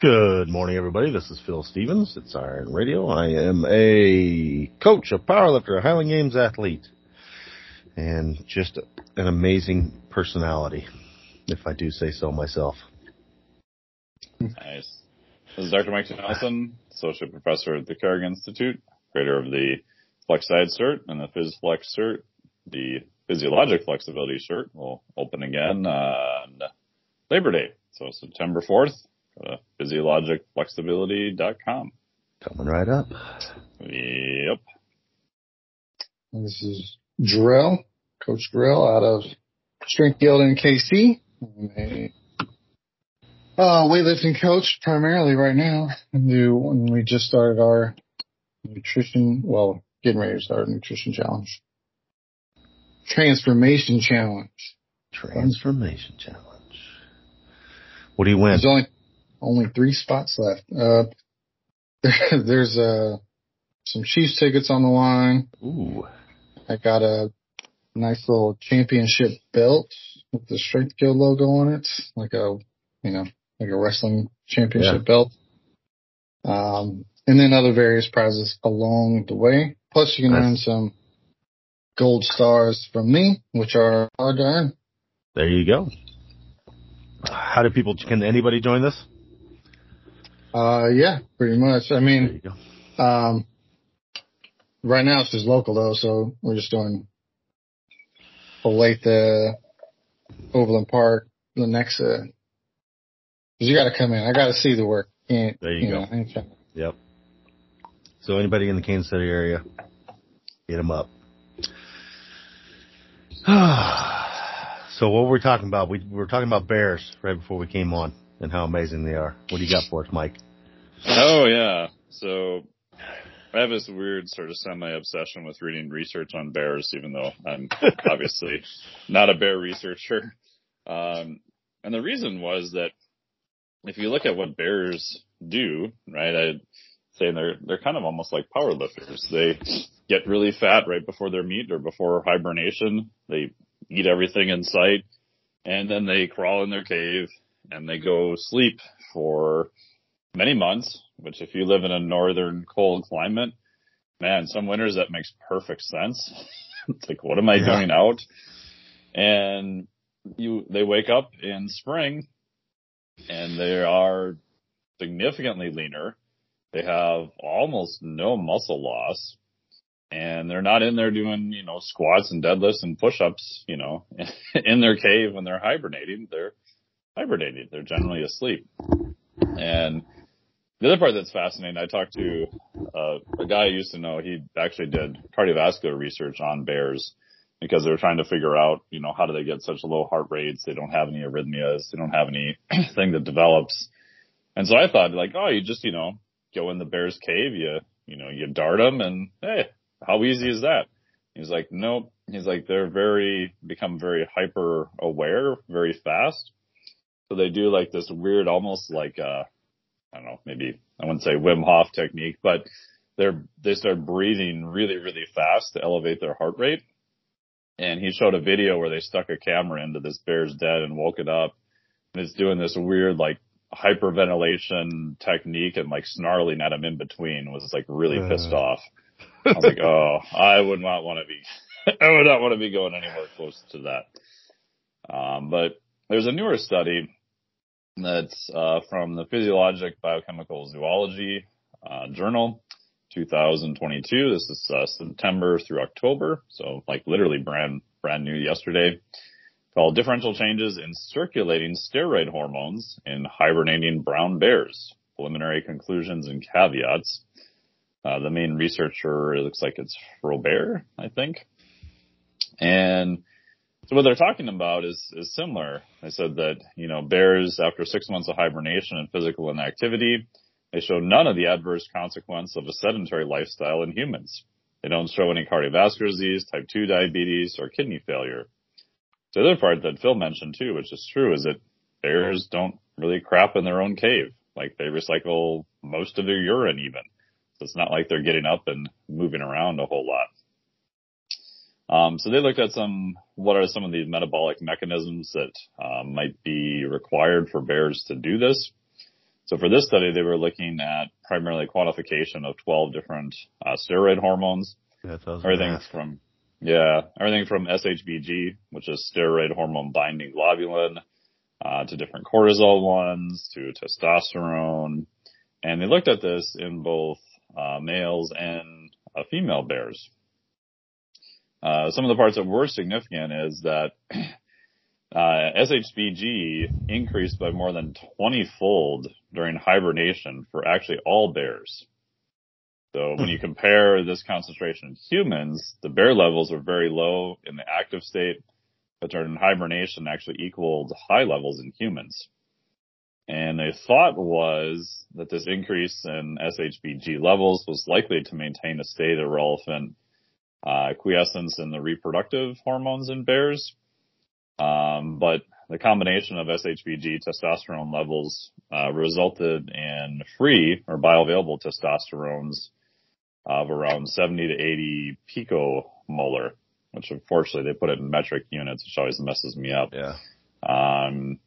Good morning, everybody. This is Phil Stevens. It's Iron Radio. I am a coach, a powerlifter, a Highland Games athlete, and just an amazing personality, if I do say so myself. Nice. This is Dr. Mike Nelson, Associate Professor at the Carrick Institute, creator of the Flex Diet cert and the PhysFlex cert. The Physiologic Flexibility cert will open again on Labor Day, so September 4th. Go to physiologicflexibility.com. Coming right up. Yep. This is Drill, Coach Drill out of Strength Guild in KC. I'm a uh, weightlifting coach primarily right now. Do when we just started our nutrition, well, getting ready to start a nutrition challenge. Transformation challenge. Transformation challenge. What do you win? There's only only three spots left. Uh, there's uh some Chiefs tickets on the line. Ooh. I got a nice little championship belt with the Strength Guild logo on it, like a you know like a wrestling championship yeah. belt. Um, and then other various prizes along the way. Plus, you can nice. earn some gold stars from me, which are hard to earn. There you go. How do people? Can anybody join this? Uh, yeah, pretty much. I mean, um, right now it's just local though, so we're just doing Olathe, Overland Park, Lenexa. Cause you gotta come in. I gotta see the work. Can't, there you, you go. Know, yep. So anybody in the Kansas City area, hit them up. so what were we talking about? We, we were talking about bears right before we came on and how amazing they are. What do you got for us, Mike? Oh yeah. So I have this weird sort of semi obsession with reading research on bears, even though I'm obviously not a bear researcher. Um, and the reason was that if you look at what bears do, right, I'd say they're, they're kind of almost like power lifters. They get really fat right before their meat or before hibernation. They eat everything in sight and then they crawl in their cave and they go sleep for many months, which if you live in a northern cold climate, man, some winters that makes perfect sense. it's like, what am I yeah. doing out? And you, they wake up in spring and they are significantly leaner. They have almost no muscle loss and they're not in there doing, you know, squats and deadlifts and push-ups, you know, in their cave when they're hibernating. They're hibernating. They're generally asleep. And the other part that's fascinating, I talked to uh, a guy I used to know. He actually did cardiovascular research on bears because they were trying to figure out, you know, how do they get such low heart rates? They don't have any arrhythmias. They don't have anything that develops. And so I thought like, oh, you just, you know, go in the bear's cave, you, you know, you dart them and hey, how easy is that? He's like, nope. He's like, they're very, become very hyper aware very fast. So they do like this weird, almost like, uh, I don't know, maybe I wouldn't say Wim Hof technique, but they're, they start breathing really, really fast to elevate their heart rate. And he showed a video where they stuck a camera into this bear's den and woke it up and it's doing this weird like hyperventilation technique and like snarling at him in between was like really uh. pissed off. I was like, oh, I would not want to be, I would not want to be going anywhere close to that. Um, but there's a newer study that's uh, from the Physiologic Biochemical Zoology uh, Journal, 2022. This is uh, September through October, so like literally brand brand new yesterday. Called Differential Changes in Circulating Steroid Hormones in Hibernating Brown Bears: Preliminary Conclusions and Caveats. Uh, the main researcher, looks like it's Robert, I think, and so what they're talking about is, is similar. They said that, you know, bears after six months of hibernation and physical inactivity, they show none of the adverse consequence of a sedentary lifestyle in humans. They don't show any cardiovascular disease, type 2 diabetes, or kidney failure. The other part that Phil mentioned too, which is true, is that bears don't really crap in their own cave. Like they recycle most of their urine even. So it's not like they're getting up and moving around a whole lot. Um, so they looked at some, what are some of these metabolic mechanisms that uh, might be required for bears to do this? So for this study, they were looking at primarily quantification of 12 different uh, steroid hormones. Yeah, everything from yeah, everything from SHBG, which is steroid hormone binding globulin, uh, to different cortisol ones, to testosterone, and they looked at this in both uh, males and uh, female bears. Uh, some of the parts that were significant is that uh, SHBG increased by more than 20 fold during hibernation for actually all bears. So when you compare this concentration in humans, the bear levels are very low in the active state, but during hibernation actually equaled high levels in humans. And they thought was that this increase in SHBG levels was likely to maintain a state of relevant uh, quiescence in the reproductive hormones in bears. Um, but the combination of SHBG testosterone levels uh, resulted in free or bioavailable testosterones of around 70 to 80 picomolar, which unfortunately they put it in metric units, which always messes me up. Yeah. Um,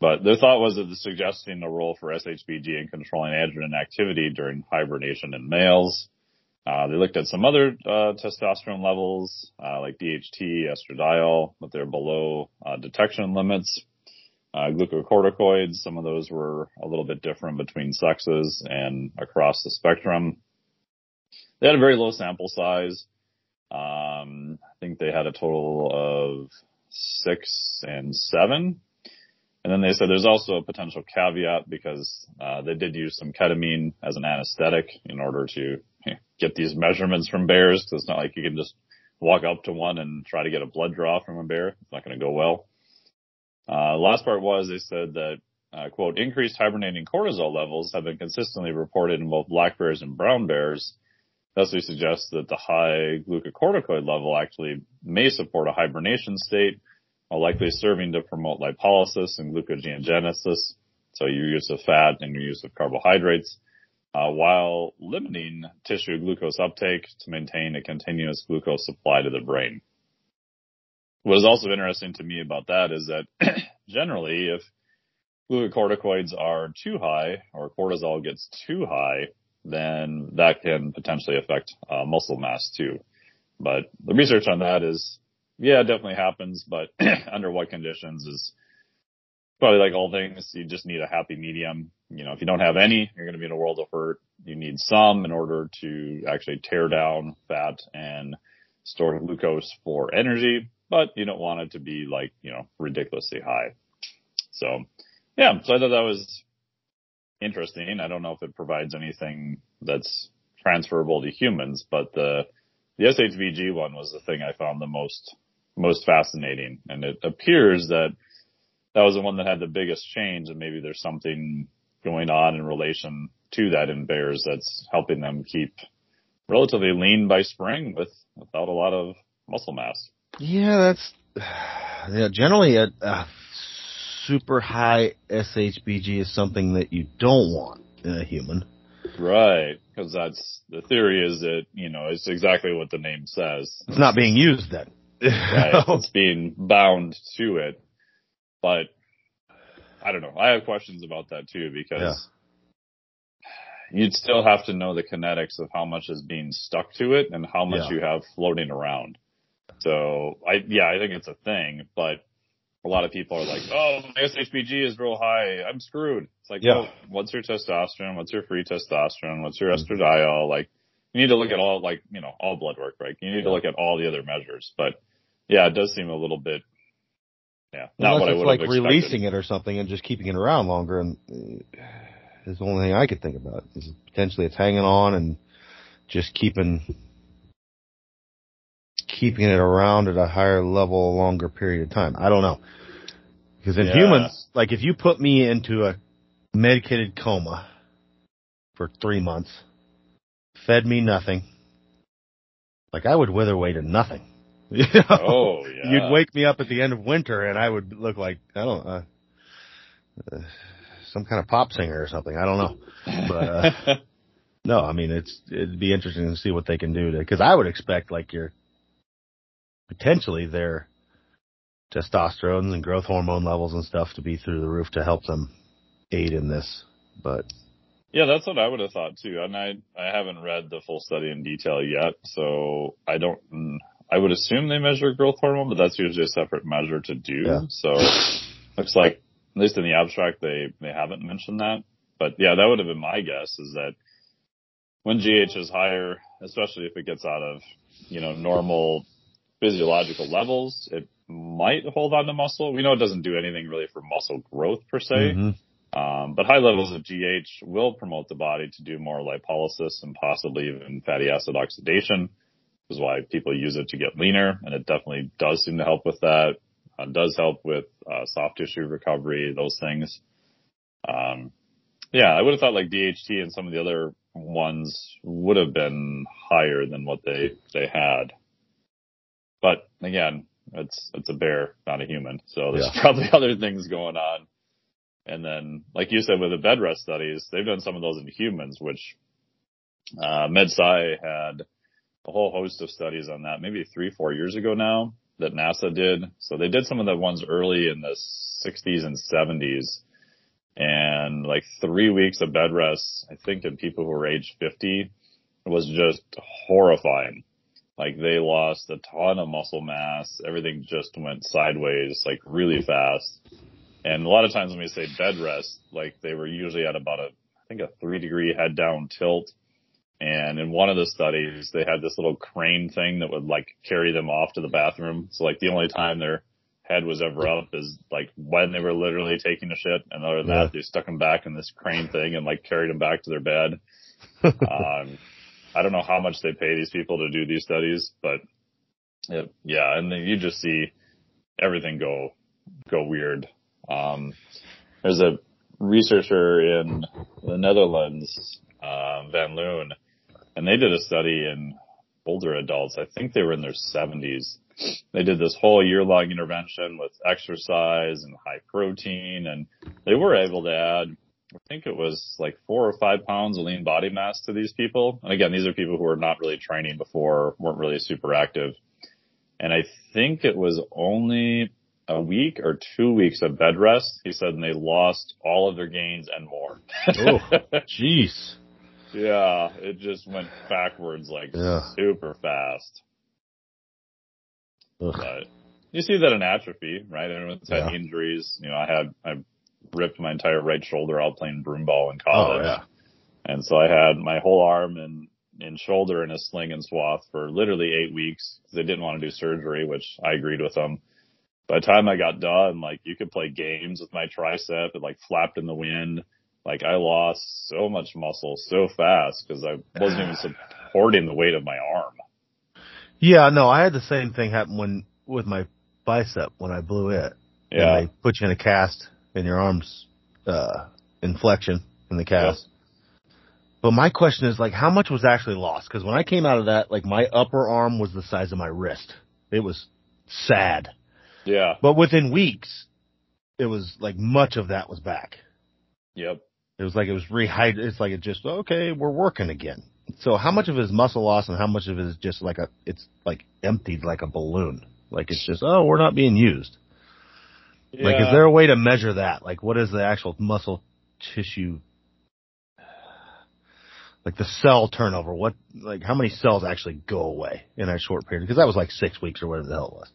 but their thought was that suggesting the role for SHBG in controlling androgen activity during hibernation in males. Uh, they looked at some other uh, testosterone levels, uh, like DHT, estradiol, but they're below uh, detection limits. Uh, glucocorticoids, some of those were a little bit different between sexes and across the spectrum. They had a very low sample size. Um, I think they had a total of six and seven and then they said there's also a potential caveat because uh, they did use some ketamine as an anesthetic in order to get these measurements from bears. Because it's not like you can just walk up to one and try to get a blood draw from a bear. It's not going to go well. Uh, last part was they said that uh, quote increased hibernating cortisol levels have been consistently reported in both black bears and brown bears. Thus, we suggest that the high glucocorticoid level actually may support a hibernation state while likely serving to promote lipolysis and gluconeogenesis, so your use of fat and your use of carbohydrates, uh, while limiting tissue glucose uptake to maintain a continuous glucose supply to the brain. What is also interesting to me about that is that generally if glucocorticoids are too high or cortisol gets too high, then that can potentially affect uh, muscle mass too. But the research on that is yeah, it definitely happens, but under what conditions is probably like all things. You just need a happy medium. You know, if you don't have any, you're going to be in a world of hurt. You need some in order to actually tear down fat and store glucose for energy, but you don't want it to be like, you know, ridiculously high. So yeah, so I thought that was interesting. I don't know if it provides anything that's transferable to humans, but the, the SHBG one was the thing I found the most most fascinating. And it appears that that was the one that had the biggest change and maybe there's something going on in relation to that in bears that's helping them keep relatively lean by spring with without a lot of muscle mass. Yeah, that's yeah. Generally, a, a super high SHBG is something that you don't want in a human. Right, because that's the theory is that you know it's exactly what the name says. It's not being used then right? it's being bound to it. But I don't know. I have questions about that too because yeah. you'd still have to know the kinetics of how much is being stuck to it and how much yeah. you have floating around. So I, yeah, I think it's a thing, but a lot of people are like, oh, my SHBG is real high. I'm screwed. It's like, yeah. well, what's your testosterone? What's your free testosterone? What's your mm-hmm. estradiol? Like, you need to look at all, like, you know, all blood work, right? You need to look at all the other measures, but yeah, it does seem a little bit. Yeah, not Unless what I would like releasing it or something and just keeping it around longer, and uh, is the only thing I could think about. Is potentially it's hanging on and just keeping keeping it around at a higher level a longer period of time. I don't know. Because in yeah. humans, like if you put me into a medicated coma for three months, fed me nothing, like I would wither away to nothing. You know? Oh, yeah. You'd wake me up at the end of winter and I would look like, I don't uh, uh, some kind of pop singer or something. I don't know. But, uh, no, I mean, it's, it'd be interesting to see what they can do to, cause I would expect like your, potentially their testosterone and growth hormone levels and stuff to be through the roof to help them aid in this But yeah, that's what I would have thought too. And I I haven't read the full study in detail yet, so I don't. I would assume they measure growth hormone, but that's usually a separate measure to do. Yeah. So looks like at least in the abstract they they haven't mentioned that. But yeah, that would have been my guess is that when GH is higher, especially if it gets out of you know normal physiological levels, it might hold on to muscle. We know it doesn't do anything really for muscle growth per se. mhm. Um, but high levels of GH will promote the body to do more lipolysis and possibly even fatty acid oxidation. Is why people use it to get leaner, and it definitely does seem to help with that. It does help with uh, soft tissue recovery, those things. Um, yeah, I would have thought like DHT and some of the other ones would have been higher than what they they had. But again, it's it's a bear, not a human. So there's Yeah. probably other things going on. And then, like you said, with the bed rest studies, they've done some of those in humans, which uh, MedSci had a whole host of studies on that, maybe three, four years ago now that NASA did. So they did some of the ones early in the 60s and 70s. And like three weeks of bed rest, I think in people who were age 50 was just horrifying. Like they lost a ton of muscle mass. Everything just went sideways, like really fast. And a lot of times when we say bed rest, like they were usually at about a, I think a three degree head down tilt. And in one of the studies, they had this little crane thing that would like carry them off to the bathroom. So like the only time their head was ever up is like when they were literally taking a shit. And other than Yeah. that, they stuck them back in this crane thing and like carried them back to their bed. um, I don't know how much they pay these people to do these studies, but it, yeah, and then you just see everything go go weird. Um, there's a researcher in the Netherlands, uh, Van Loon, and they did a study in older adults. I think they were in their 70s. They did this whole year long intervention with exercise and high protein, and they were able to add I think it was like four or five pounds of lean body mass to these people. And again, these are people who were not really training before, weren't really super active. And I think it was only a week or two weeks of bed rest. He said, and they lost all of their gains and more. Oh. Jeez. Yeah, it just went backwards like Yeah. super fast. Ugh. But you see that in atrophy, right? Everyone's had Yeah. injuries. You know, I had, I ripped my entire right shoulder out playing broom ball in Oh college. yeah. And so I had my whole arm and, and shoulder in a sling and swath for literally eight weeks because they didn't want to do surgery, which I agreed with them. By the time I got done, like you could play games with my tricep. It like flapped in the wind. Like I lost so much muscle so fast because I wasn't even supporting the weight of my arm. Yeah, no, I had the same thing happen when with my bicep when I blew it. Yeah. And they put you in a cast and your arms uh in flexion in the cast. But my question is like how much was actually lost? Because when I came out of that, like my upper arm was the size of my wrist. It was sad. Yeah. But within weeks, it was like much of that was back. Yep. It was like it was rehydrated. It's like it just okay, we're working again. So how much of it is muscle loss and how much of it is just like a it's like emptied like a balloon? Like it's just oh we're not being used. Like is there a way to measure that? Like what is the actual muscle tissue? Like the cell turnover, what, like how many cells actually go away in that short period? Because that was like six weeks or whatever the hell it was.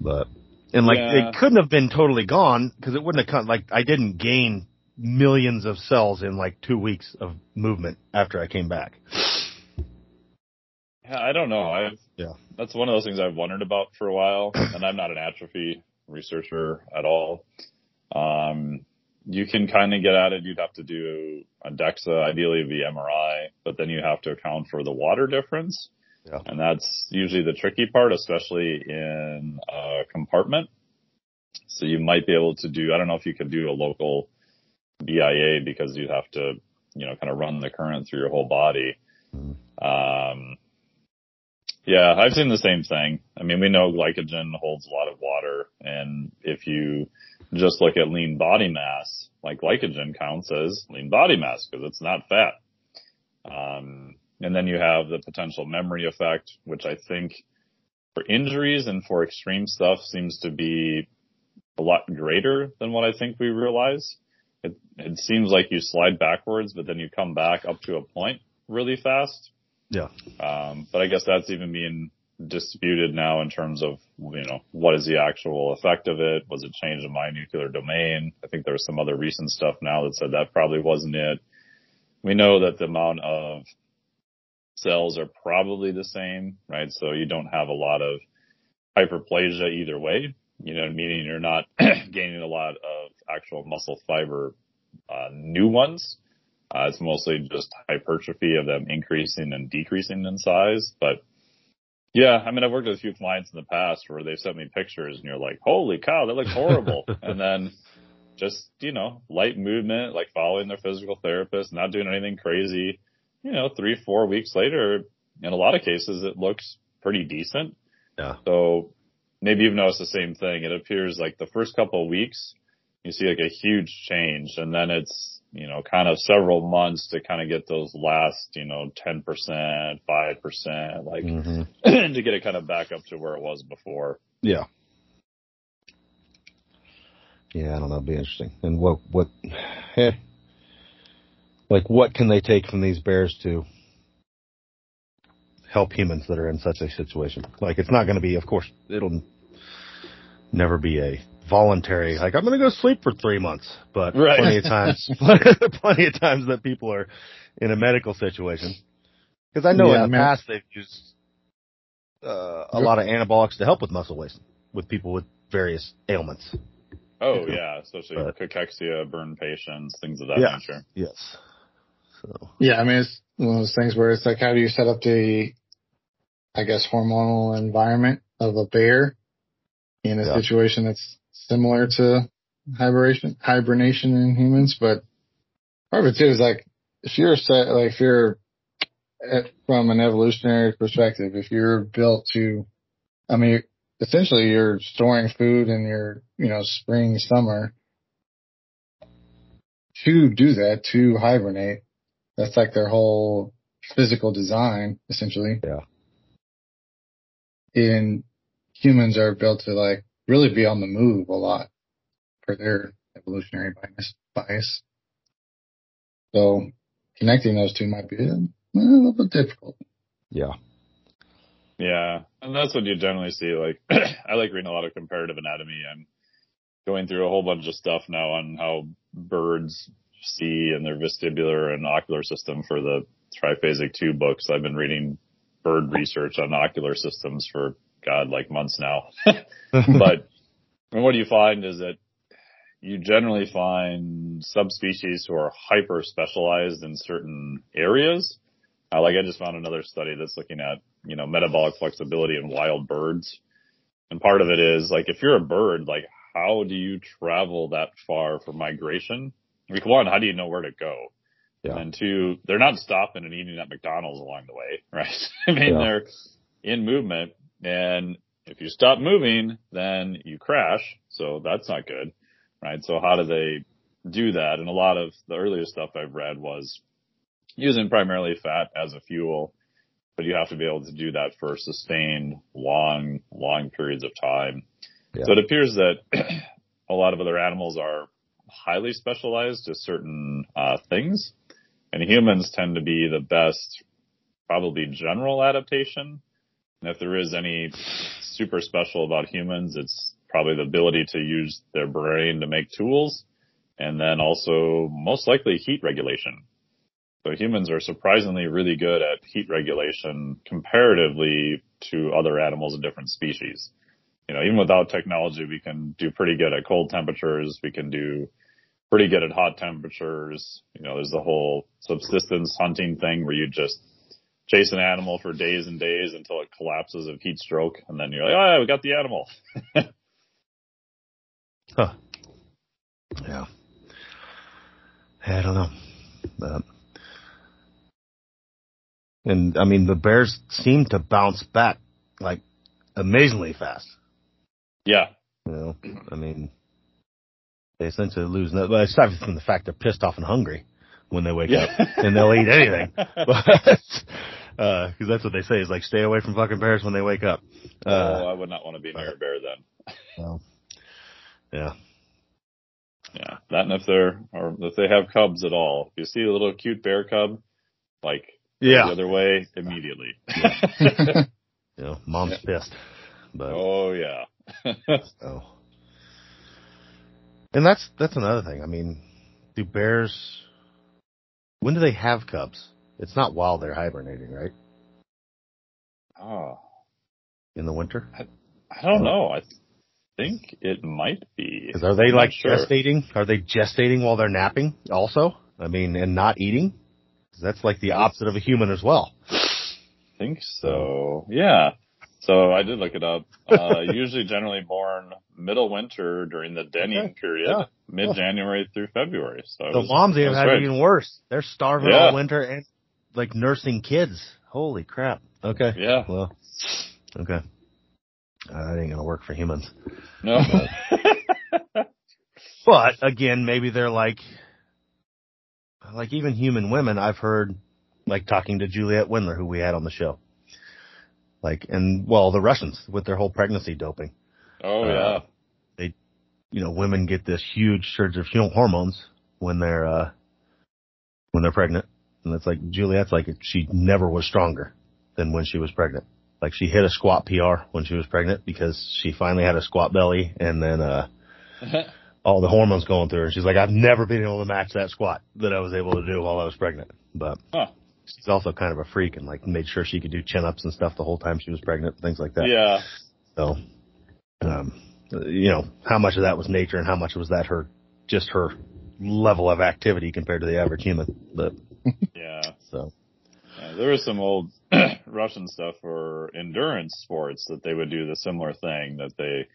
But, and like Yeah. it couldn't have been totally gone because it wouldn't have come, like I didn't gain millions of cells in like two weeks of movement after I came back. Yeah, I don't know. I've Yeah. that's one of those things I've wondered about for a while, and I'm not an atrophy researcher at all. Um, you can kind of get at it. You'd have to do a DEXA, ideally via MRI, but then you have to account for the water difference, Yeah. and that's usually the tricky part, especially in a compartment. So you might be able to do. I don't know if you could do a local BIA because you'd have to, you know, kind of run the current through your whole body. Um, yeah, I've seen the same thing. I mean, we know glycogen holds a lot of water, and if you just look at lean body mass, like glycogen counts as lean body mass because it's not fat. Um, and then you have the potential memory effect, which I think for injuries and for extreme stuff seems to be a lot greater than what I think we realize. It, it seems like you slide backwards, but then you come back up to a point really fast. Yeah. Um, but I guess that's even being disputed now in terms of, you know, what is the actual effect of it? Was it change in myonuclear domain? I think there was some other recent stuff now that said that probably wasn't it. We know that the amount of cells are probably the same, right? So you don't have a lot of hyperplasia either way, you know, meaning you're not gaining a lot of actual muscle fiber, uh, new ones. Uh, it's mostly just hypertrophy of them increasing and decreasing in size. But yeah, I mean, I've worked with a few clients in the past where they've sent me pictures and you're like, holy cow, that looks horrible. and then just, you know, light movement, like following their physical therapist, not doing anything crazy. You know, three, four weeks later, in a lot of cases, it looks pretty decent. Yeah. So maybe you've noticed the same thing. It appears like the first couple of weeks, you see like a huge change and then it's, you know, kind of several months to kind of get those last, you know, 10%, 5%, like Mm-hmm. to get it kind of back up to where it was before. Yeah. Yeah, I don't know. It'd be interesting. And what, what, eh, like what can they take from these bears to help humans that are in such a situation? Like it's not going to be, of course, it'll never be a voluntary, like I'm going to go sleep for three months, but Right. plenty of times, plenty of times that people are in a medical situation. Cause I know Yeah, in the man. past they've used, uh, a lot of anabolics to help with muscle wasting with people with various ailments. Oh yeah, especially But- cachexia, burn patients, things of that Yeah. nature. Yes. So Yeah, I mean, it's one of those things where it's like, how do you set up the, I guess, hormonal environment of a bear in a Yeah. situation that's similar to hibernation, hibernation in humans? But part of it too is like, if you're set, like if you're eh, from an evolutionary perspective, if you're built to, I mean, essentially you're storing food in your, you know, spring, summer to do that, to hibernate. That's like their whole physical design, essentially. Yeah. And humans are built to like really be on the move a lot for their evolutionary bias. bias. So connecting those two might be a, a little bit difficult. yeah. Yeah, and that's what you generally see. Like, I like reading a lot of comparative anatomy. I'm going through a whole bunch of stuff now on how birds see and their vestibular and ocular system for the triphasic two books. I've been reading bird research on ocular systems for God, like months now. but and what do you find is that you generally find subspecies who are hyper specialized in certain areas. Uh, like I just found another study that's looking at, you know, metabolic flexibility in wild birds. And part of it is like, if you're a bird, like how do you travel that far for migration? Like one, how do you know where to go? Yeah. And two, they're not stopping and eating at McDonald's along the way, right? I mean, Yeah. they're in movement and if you stop moving, then you crash. So that's not good, right? So how do they do that? And a lot of the earliest stuff I've read was using primarily fat as a fuel, but you have to be able to do that for sustained long, long periods of time. Yeah. So it appears that a lot of other animals are highly specialized to certain uh, things, and humans tend to be the best, probably general adaptation. And if there is any super special about humans, it's probably the ability to use their brain to make tools, and then also most likely heat regulation. So humans are surprisingly really good at heat regulation comparatively to other animals and different species. You know, even without technology, we can do pretty good at cold temperatures. We can do pretty good at hot temperatures. You know, there's the whole subsistence hunting thing where you just chase an animal for days and days until it collapses of heat stroke. And then you're like, oh, yeah, we got the animal. Huh. Yeah. I don't know. Um, and I mean, the Bears seem to bounce back like amazingly fast. Yeah. You know, I mean, they essentially lose. No, but aside from the fact they're pissed off and hungry when they wake up, and they'll eat anything. But because that's what they say is like, stay away from fucking bears when they wake up. oh, Uh, I would not want to be near a bear then. well, yeah. Yeah, that and if they're or if they have cubs at all. If you see a little cute bear cub, like Yeah. the other way immediately. You know, mom's pissed. But oh yeah. so. And that's that's another thing. I mean, do bears when do they have cubs? It's not while they're hibernating, right? oh, In the winter? I don't know. I think it might be. are they I'm like sure. gestating? Are they gestating while they're napping also? I mean, and not eating? that's like the opposite of a human as well. I think so. Yeah. So I did look it up. Uh, usually generally born middle winter during the denning Okay. period, Yeah. mid January through February. So The was- moms even have it even worse. They're starving Yeah. all winter and like nursing kids. Holy crap. Okay. Yeah. Well, okay. Uh, that ain't gonna work for humans. No. But again, maybe they're like, like even human women. I've heard, like talking to Juliet Windler, who we had on the show, like, and well, the Russians with their whole pregnancy doping. oh Uh, yeah. They, you know, women get this huge surge of hormones when they're uh when they're pregnant, and it's like Juliet's like she never was stronger than when she was pregnant. Like she hit a squat PR when she was pregnant because she finally had a squat belly, and then uh all the hormones going through her. She's like, I've never been able to match that squat that I was able to do while I was pregnant. But Huh. she's also kind of a freak and like made sure she could do chin ups and stuff the whole time she was pregnant, things like that. Yeah. So, um, you know, how much of that was nature and how much was that her, just her level of activity compared to the average human. But. So, Yeah, there was some old Russian stuff for endurance sports that they would do the similar thing that they,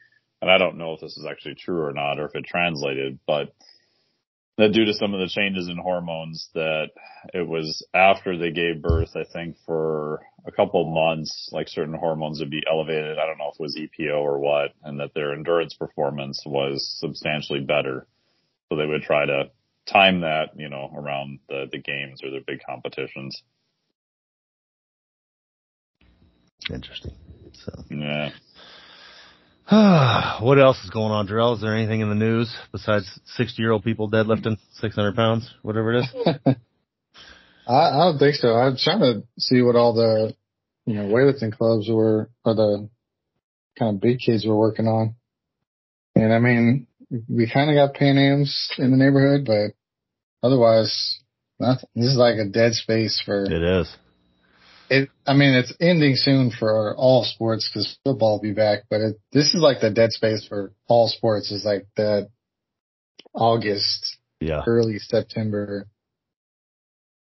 and I don't know if this is actually true or not or if it translated, but that due to some of the changes in hormones that it was after they gave birth, I think for a couple months, like certain hormones would be elevated. I don't know if it was EPO or what, and that their endurance performance was substantially better. So they would try to time that, you know, around the, the games or the big competitions. interesting. So, Yeah. what else is going on, Darrell? Is there anything in the news besides 60 year old people deadlifting 600 pounds, whatever it is? I, I don't think so. I'm trying to see what all the, you know, weightlifting clubs were, or the kind of big kids were working on. And I mean, we kind of got Pan Ams in the neighborhood, but otherwise, nothing. This is like a dead space for It is. it. I mean, it's ending soon for all sports because football will be back, but it, this is like the dead space for all sports is like that August Yeah. early September.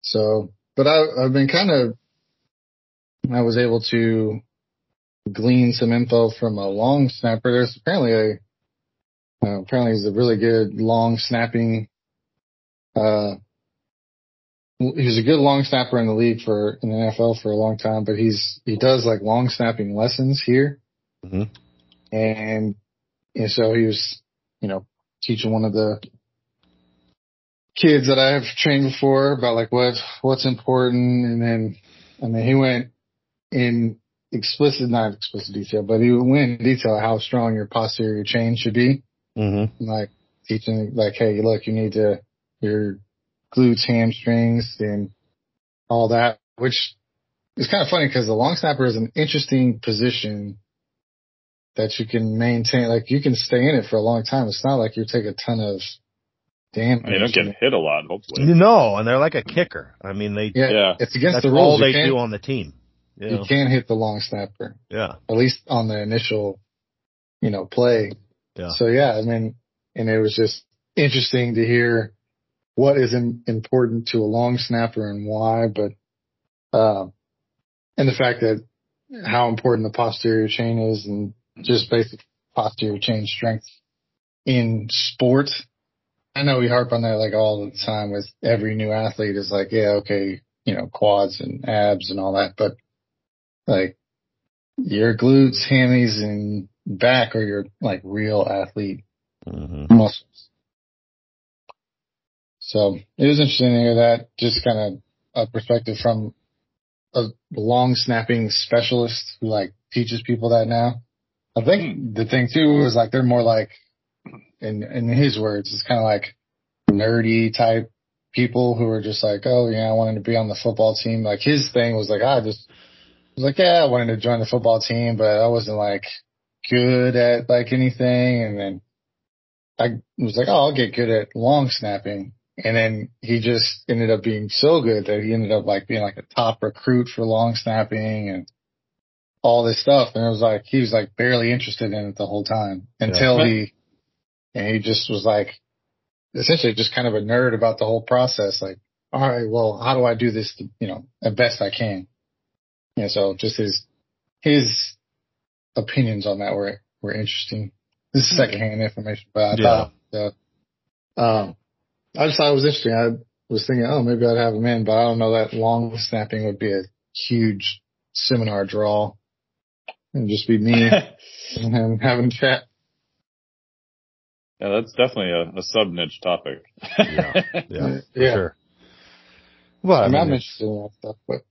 So, but I, I've been kind of, I was able to glean some info from a long snapper. There's apparently a, uh, apparently he's a really good long snapping, uh, he was a good long snapper in the league for, in the NFL for a long time, but he's, he does like long snapping lessons here. hmm And, and so he was, you know, teaching one of the kids that I have trained before about like what, what's important. And then, I mean, he went in explicit, not explicit detail, but he went in detail how strong your posterior chain should be. Hmm Like teaching, like, hey, look, you need to, your glutes, hamstrings, and all that, which is kind of funny because the long snapper is an interesting position that you can maintain. Like you can stay in it for a long time. It's not like you take a ton of damage. I you don't get hit a lot, hopefully. No, and they're like a kicker. I mean, they, yeah, Yeah. it's against that's the rules. all they do on the team. You you know? can't hit the long snapper, Yeah. at least on the initial, you know, play. Yeah. So yeah, I mean, and it was just interesting to hear what is im- important to a long snapper and why, but, um, and the fact that how important the posterior chain is and just basic posterior chain strength in sport. I know we harp on that like all the time with every new athlete is like, yeah, okay, you know, quads and abs and all that, but like your glutes, hammies and back are your like real athlete hmm muscles. So it was interesting to hear that, just kind of a perspective from a long snapping specialist who like teaches people that now. I think the thing too is like they're more like in in his words, it's kind of like nerdy type people who are just like, oh yeah, I wanted to be on the football team. Like his thing was like, I just was like, yeah, I wanted to join the football team, but I wasn't like good at like anything. And then I was like, oh, I'll get good at long snapping. And then he just ended up being so good that he ended up like being like a top recruit for long snapping and all this stuff. And it was like, he was like barely interested in it the whole time until yeah. he, and he just was like, essentially just kind of a nerd about the whole process. Like, all right, well, how do I do this, to, you know, the best I can? Yeah. So just his, his opinions on that were, were interesting. This is secondhand information, but I yeah. thought, uh, um, I just thought it was interesting. I was thinking, oh, maybe I'd have him in, but I don't know that long snapping would be a huge seminar draw and just be me and having chat. Yeah, that's definitely a, a sub niche topic. yeah, yeah, yeah. sure. Well, I mean, I'm interested in that stuff, but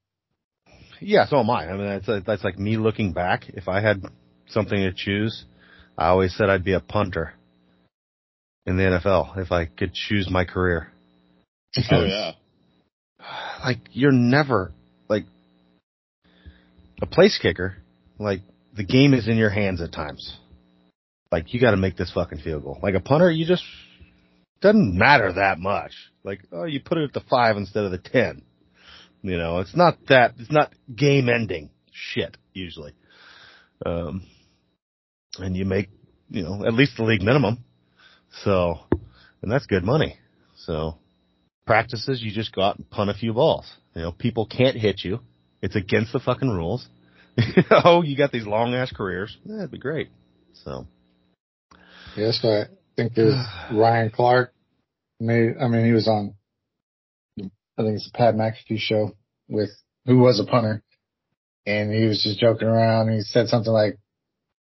yeah, so am I. I mean, that's uh, that's like me looking back. If I had something to choose, I always said I'd be a punter in the NFL if I could choose my career. oh yeah. Like you're never like a place kicker. Like the game is in your hands at times. Like you got to make this fucking field goal. Like a punter, you just doesn't matter that much. Like oh, you put it at the five instead of the ten. You know, it's not that. It's not game ending shit usually. Um, and you make you know at least the league minimum. So, and that's good money. So, practices, you just go out and punt a few balls. You know, people can't hit you. It's against the fucking rules. oh, you got these long ass careers. Yeah, that'd be great. So. Yes, I think there's Ryan Clark made, I mean, he was on, I think it's a Pat McAfee show with, who was a punter. And he was just joking around. He said something like,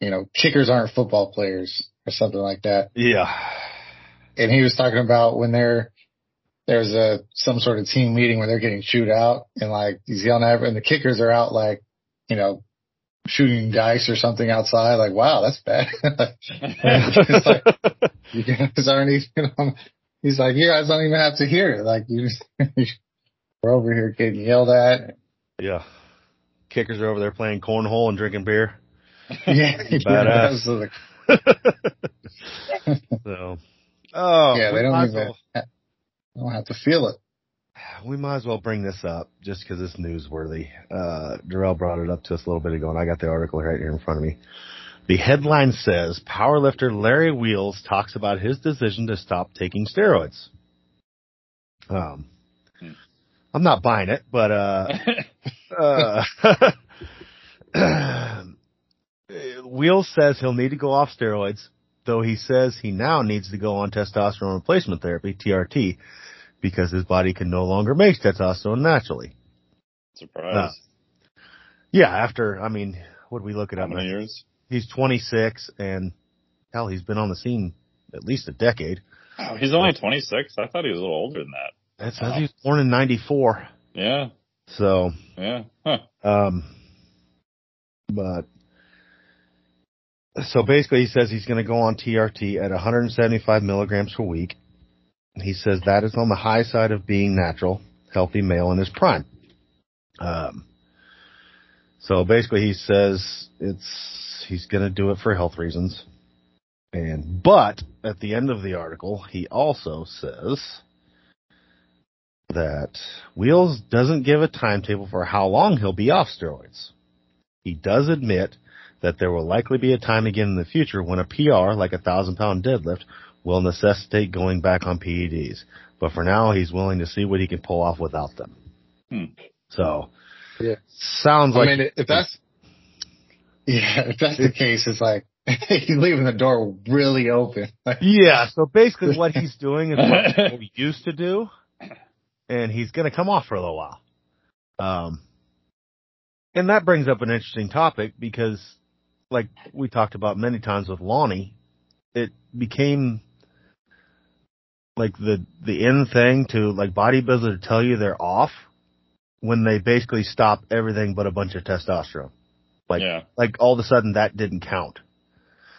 you know, kickers aren't football players or something like that. Yeah. And he was talking about when they're, there's a, some sort of team meeting where they're getting chewed out and like he's yelling at and the kickers are out like, you know, shooting dice or something outside. Like, wow, that's bad. like, you guys aren't even, you know, he's like, you guys don't even have to hear it. Like you just, we're over here getting yelled at. Yeah. Kickers are over there playing cornhole and drinking beer. Yeah. Badass. so, oh, yeah, they don't even, well, don't have to feel it. We might as well bring this up just because it's newsworthy. Uh, Darrell brought it up to us a little bit ago and I got the article right here in front of me. The headline says powerlifter Larry Wheels talks about his decision to stop taking steroids. Um. I'm not buying it, but, uh, uh, Wheels says he'll need to go off steroids, though he says he now needs to go on testosterone replacement therapy, TRT, because his body can no longer make testosterone naturally. Surprise. Uh, yeah, after, I mean, what we look at How many years? He's 26 and hell, he's been on the scene at least a decade. Oh, he's only 26? I thought he was a little older than that. It says wow. he was born in 94. Yeah. So. Yeah. Huh. Um, but so basically he says he's going to go on TRT at 175 milligrams per week. He says that is on the high side of being natural, healthy male in his prime. Um, so basically he says it's, he's going to do it for health reasons. And, but at the end of the article, he also says that Wheels doesn't give a timetable for how long he'll be off steroids. He does admit that there will likely be a time again in the future when a PR, like a thousand pound deadlift, will necessitate going back on PEDs. But for now, he's willing to see what he can pull off without them. Hmm. So, yeah, sounds like. I mean, if that's, yeah, if that's the case, it's like, he's leaving the door really open. yeah, so basically what he's doing is what we used to do, and he's gonna come off for a little while. Um, and that brings up an interesting topic because like we talked about many times with Lonnie, it became like the the end thing to like bodybuilders to tell you they're off when they basically stop everything but a bunch of testosterone. Like yeah. like all of a sudden that didn't count.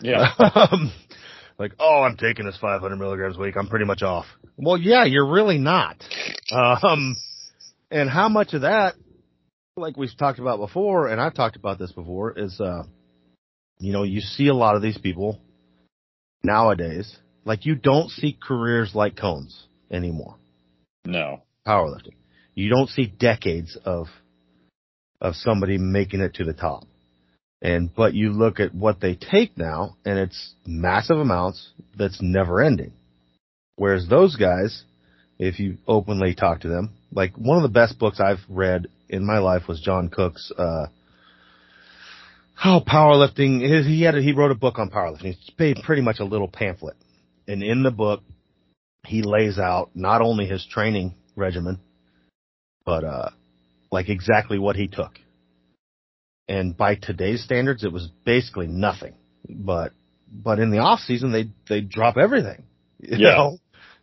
Yeah. um, like, oh, I'm taking this 500 milligrams a week. I'm pretty much off. Well, yeah, you're really not. Um, and how much of that, like we've talked about before, and I've talked about this before, is, uh, you know, you see a lot of these people nowadays, like you don't see careers like Coan's anymore. No. Powerlifting. You don't see decades of, of somebody making it to the top. And, but you look at what they take now and it's massive amounts that's never ending. Whereas those guys, if you openly talk to them, like one of the best books I've read in my life was John Kuc's, uh, how powerlifting is. He had a, he wrote a book on powerlifting. It's pretty much a little pamphlet. And in the book, he lays out not only his training regimen, but, uh, like exactly what he took and by today's standards, it was basically nothing. But but in the off season, they they drop everything. You Yeah. know,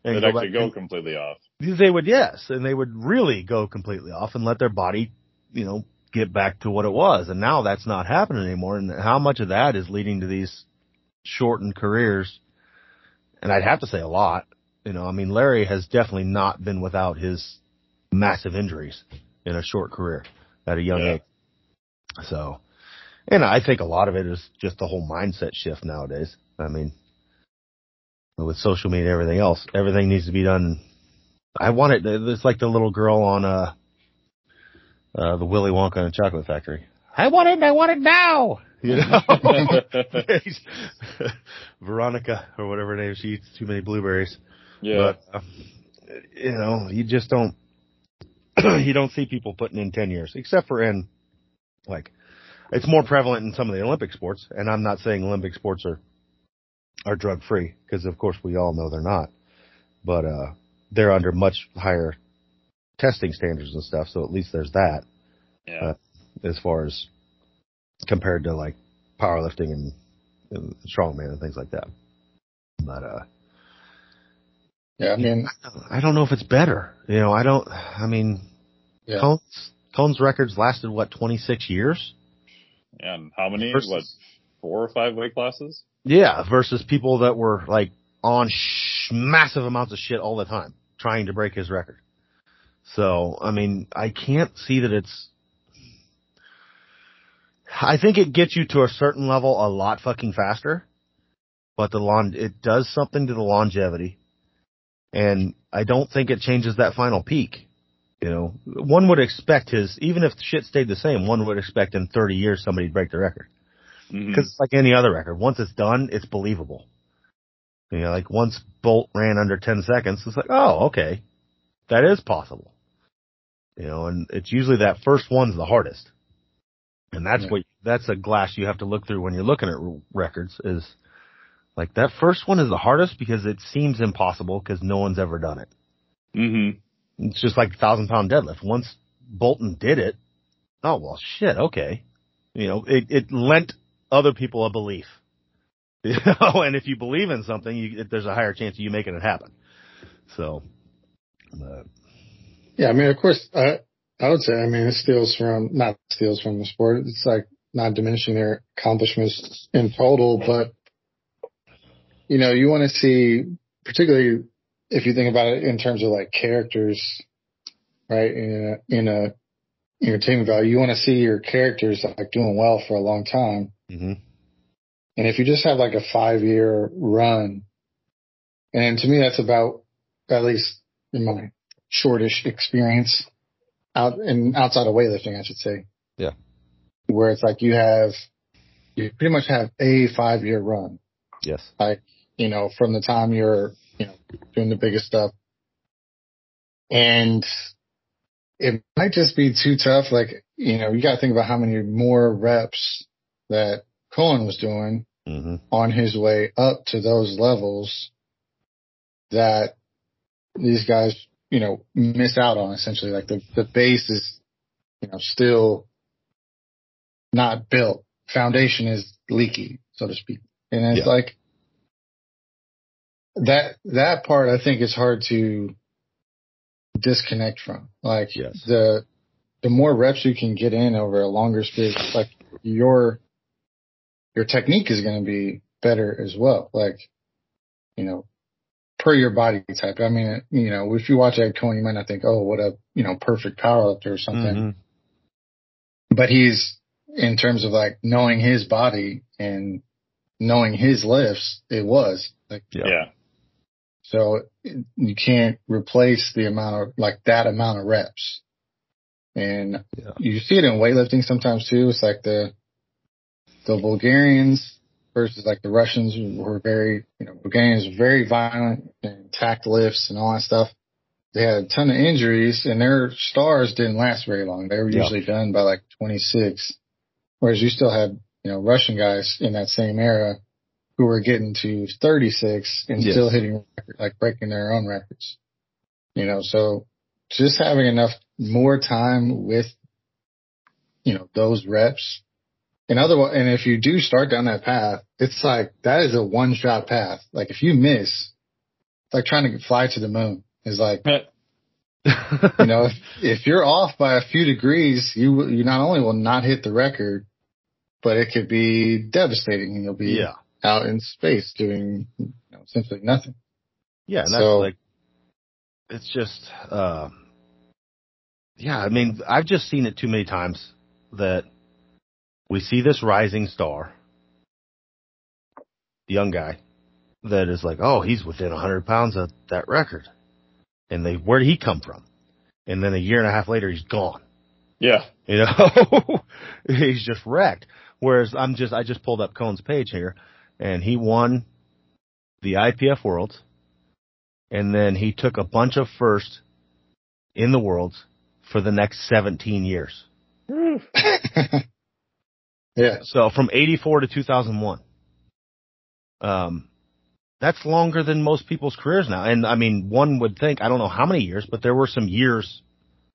and They'd go actually go and completely off. They would yes, and they would really go completely off and let their body, you know, get back to what it was. And now that's not happening anymore. And how much of that is leading to these shortened careers? And I'd have to say a lot. You know, I mean, Larry has definitely not been without his massive injuries in a short career at a young Yeah. age. So, and I think a lot of it is just the whole mindset shift nowadays. I mean, with social media and everything else, everything needs to be done. I want it. It's like the little girl on, uh, uh, the Willy Wonka and Chocolate Factory. I want it. and I want it now. You know, Veronica or whatever her name. She eats too many blueberries. yeah. But, uh, you know, you just don't, you don't see people putting in 10 years, except for in, like, it's more prevalent in some of the Olympic sports, and I'm not saying Olympic sports are, are drug free, because of course we all know they're not. But, uh, they're under much higher testing standards and stuff, so at least there's that yeah. uh, as far as compared to like powerlifting and, and strongman and things like that. But, uh, Yeah, I mean, I don't know if it's better. You know, I don't. I mean, yeah. Coan's Coan's records lasted what twenty six years. and how many? Versus- What? Four or five weight classes? Yeah, versus people that were like on sh- massive amounts of shit all the time trying to break his record. So, I mean, I can't see that it's. I think it gets you to a certain level a lot fucking faster, but the long, it does something to the longevity, and I don't think it changes that final peak. You know, one would expect his even if shit stayed the same, one would expect in 30 years somebody'd break the record mm-hmm. because it's like any other record. Once it's done, it's believable. You know, like once Bolt ran under 10 seconds, it's like, oh, okay, that is possible. You know, and it's usually that first one's the hardest. And that's Yeah. what, that's a glass you have to look through when you're looking at r- records is like that first one is the hardest because it seems impossible because no one's ever done it. Mhm. It's just like thousand pound deadlift. Once Bolton did it, oh well, shit, okay. You know, it, it lent other people a belief. You know, and if you believe in something, you, there's a higher chance of you making it happen. So, uh, Yeah, I mean, of course, I I would say, I mean, it steals from not steals from the sport. It's like not diminishing their accomplishments in total, but you know, you want to see, particularly if you think about it in terms of like characters, right? In a, in a entertainment value, you want to see your characters like doing well for a long time. hmm And if you just have like a five year run, and to me, that's about, at least in my shortish experience out and outside of weightlifting, I should say. Yeah. Where it's like you have, you pretty much have a five year run, yes, you know, from the time you're, you know, doing the biggest stuff. And it might just be too tough. Like, you know, you got to think about how many more reps that Coan was doing hmm on his way up to those levels that these guys, you know, miss out on essentially. Like the, the base is, you know, still not built. Foundation is leaky, so to speak. And it's Yeah. like that, that part I think is hard to disconnect from. Like Yes. the, the more reps you can get in over a longer space, like your, your technique is going to be better as well. Like you know, per your body type. I mean, you know, if you watch Ed Coan, you might not think, oh, what a, you know, perfect powerlifter or something. Mm-hmm. But he's, in terms of like knowing his body and knowing his lifts, it was like, Yeah. Yeah. So you can't replace the amount of, like that amount of reps. And Yeah. you see it in weightlifting sometimes too. It's like the, the Bulgarians versus like the Russians were very, you know, Bulgarians were very violent and attacked lifts and all that stuff. They had a ton of injuries and their stars didn't last very long. They were Yeah. usually done by like 26. Whereas you still had, you know, Russian guys in that same era who were getting to 36 and Yes. still hitting, record- like breaking their own records. You know, so just having enough more time with, you know, those reps and otherwise, and if you do start down that path, it's like, that is a one shot path. Like if you miss, it's like trying to fly to the moon is like, you know, if, if you're off by a few degrees, you, you not only will not hit the record, but it could be devastating and you'll be yeah. Out in space doing, you know, essentially nothing. Yeah, and that's So- like, it's just, uh, yeah, I mean, I've just seen it too many times that we see this rising star, the young guy, that is like, oh, he's within 100 pounds of that record. And they, where did he come from? And then a year and a half later, he's gone. Yeah. You know, he's just wrecked. Whereas I'm just, I just pulled up Coan's page here and he won the IPF Worlds and then he took a bunch of firsts in the Worlds for the next 17 years. yeah. So from 84 to 2001. Um, that's longer than most people's careers now. And I mean, one would think, I don't know how many years, but there were some years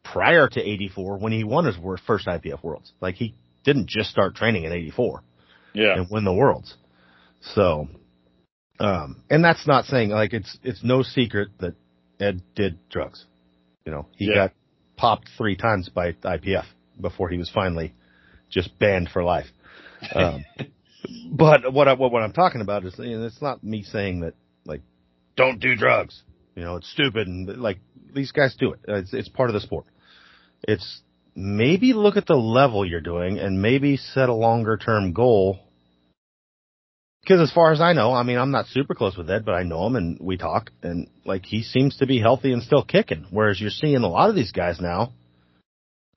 prior to 84 when he won his first IPF Worlds. Like he didn't just start training in 84 Yeah. and win the Worlds. So, um, and that's not saying like it's, it's no secret that Ed did drugs. You know, he Yeah. got popped three times by IPF before he was finally just banned for life. Um, but what I, what what I'm talking about is you know, it's not me saying that like don't do drugs. You know, it's stupid and like these guys do it. It's it's part of the sport. It's maybe look at the level you're doing and maybe set a longer term goal. Because as far as I know, I mean, I'm not super close with Ed, but I know him and we talk and like he seems to be healthy and still kicking. Whereas you're seeing a lot of these guys now,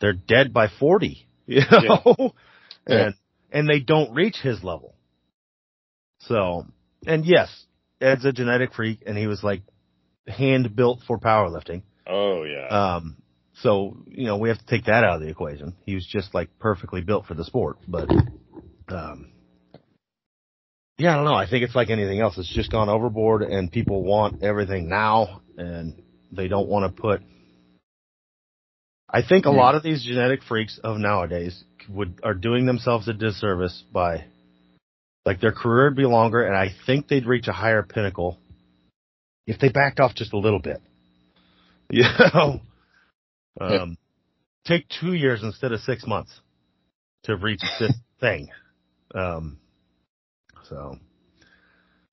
they're dead by 40, you know, Yeah. and, and they don't reach his level. So, and yes, Ed's a genetic freak and he was like hand built for powerlifting. Oh yeah. Um, so, you know, we have to take that out of the equation. He was just like perfectly built for the sport, but, um, yeah, I don't know. I think it's like anything else. It's just gone overboard and people want everything now and they don't want to put, I think a lot of these genetic freaks of nowadays would, are doing themselves a disservice by, like their career would be longer and I think they'd reach a higher pinnacle if they backed off just a little bit. You know? Um, take two years instead of six months to reach this thing. Um, so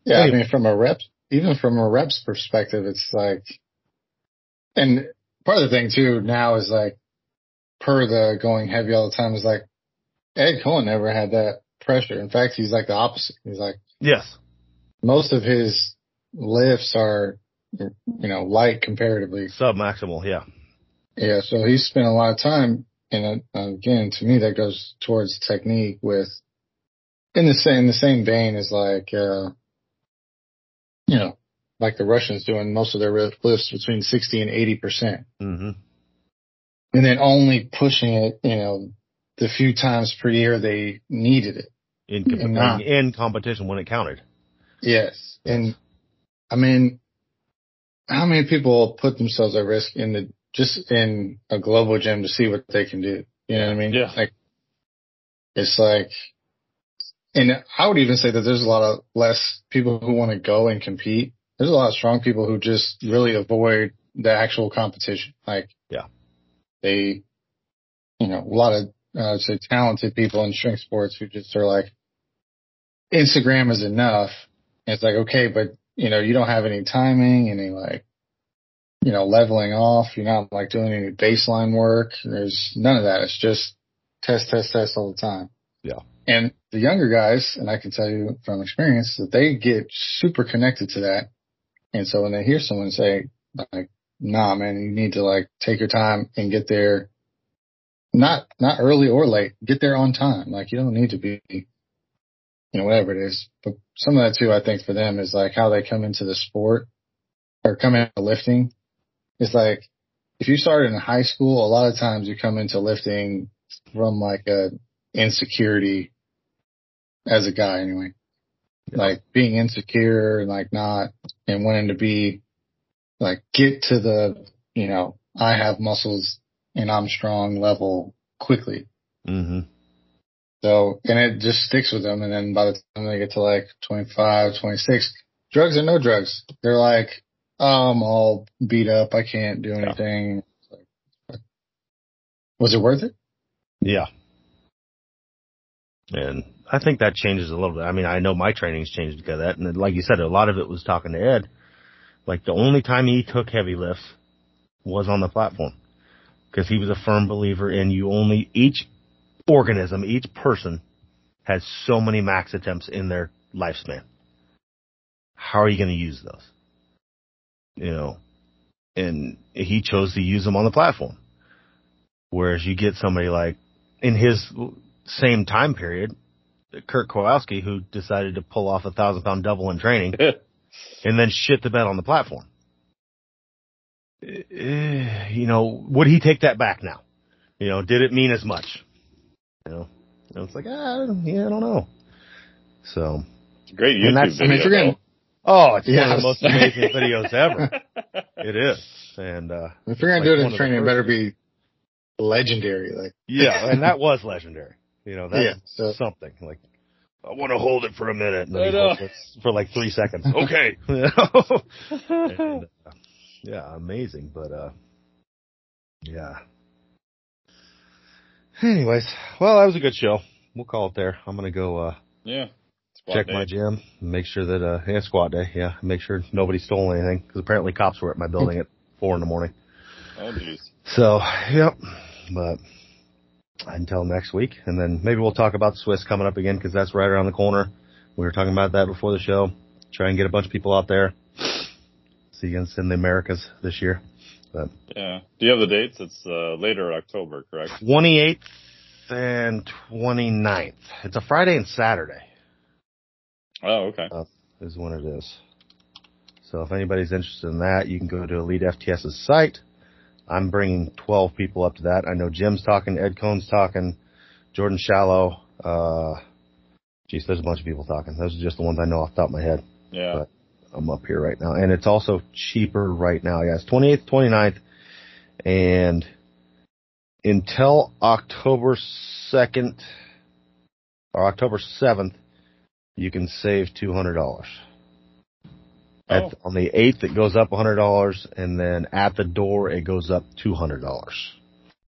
Yeah, I mean, from a rep, even from a reps perspective, it's like, and part of the thing too now is like, per the going heavy all the time is like, Ed Coan never had that pressure. In fact, he's like the opposite. He's like, yes, most of his lifts are, you know, light comparatively. submaximal. Yeah. Yeah, so he spent a lot of time, and uh, again, to me, that goes towards technique with, in the same, the same vein as like, uh, you know, like the Russians doing most of their lifts between 60 and 80%. hmm And then only pushing it, you know, the few times per year they needed it. In, com- And not- in competition when it counted. Yes. And I mean, how many people put themselves at risk in the, just in a global gym to see what they can do? You know what I mean? Yeah. Like, it's like, and I would even say that there's a lot of less people who want to go and compete. There's a lot of strong people who just really avoid the actual competition. Like, Yeah. they, you know, a lot of, uh, say talented people in strength sports who just are like, Instagram is enough. And it's like, okay, but you know, you don't have any timing, any like, you know, leveling off. You're not like doing any baseline work. There's none of that. It's just test, test, test all the time. Yeah. And the younger guys, and I can tell you from experience that they get super connected to that. And so when they hear someone say like, nah, man, you need to like take your time and get there. Not, not early or late. Get there on time. Like you don't need to be, you know, whatever it is. But some of that too, I think for them is like how they come into the sport or come into lifting. It's like if you started in high school, a lot of times you come into lifting from like a insecurity as a guy anyway. Yeah. Like being insecure and like not and wanting to be like get to the, you know, I have muscles and I'm strong level quickly. Mm-hmm. So, and it just sticks with them. And then by the time they get to like 25, 26, drugs or no drugs, they're like, oh, I'm all beat up. I can't do anything. Yeah. Was it worth it? Yeah. And I think that changes a little bit. I mean, I know my training's changed because of that. And like you said, a lot of it was talking to Ed. Like the only time he took heavy lifts was on the platform because he was a firm believer in you only each organism, each person has so many max attempts in their lifespan. How are you going to use those? You know, and he chose to use them on the platform. Whereas you get somebody like in his same time period, Kirk Karwoski, who decided to pull off a thousand pound double in training and then shit the bed on the platform. Eh, you know, would he take that back now? You know, did it mean as much? You know, and it's like, ah, yeah, I don't know. So, great YouTube that's, video. I mean, forget, oh, it's yes. one of the most amazing videos ever. It is, and uh, if you're gonna do it in training, it better be legendary. Like, yeah, and that was legendary. You know, that's yeah, so. something like I want to hold it for a minute, and then he holds it for like three seconds. okay, and, uh, yeah, amazing. But uh, yeah. Anyways, well, that was a good show. We'll call it there. I'm gonna go. uh Yeah. check day. my gym, make sure that uh yeah squat day, yeah, make sure nobody stole anything because apparently cops were at my building at four in the morning. Oh jeez. So yep, but until next week, and then maybe we'll talk about SWIS coming up again because that's right around the corner. We were talking about that before the show. Try and get a bunch of people out there. See you in the Americas this year. But yeah, do you have the dates? It's uh, later October, correct? 28th and 29th. It's a Friday and Saturday. Oh, okay. Uh, is when it is. So if anybody's interested in that, you can go to Elite FTS's site I'm bringing 12 people up to that. I know Jim's talking, Ed Coan's talking, Jordan Shallow. Uh, geez, there's a bunch of people talking. Those are just the ones I know off the top of my head. Yeah. But I'm up here right now. And it's also cheaper right now. Yeah, it's 28th, 29th. And until October 2nd or October 7th, you can save $200. At, oh. On the 8th, it goes up $100, and then at the door, it goes up $200.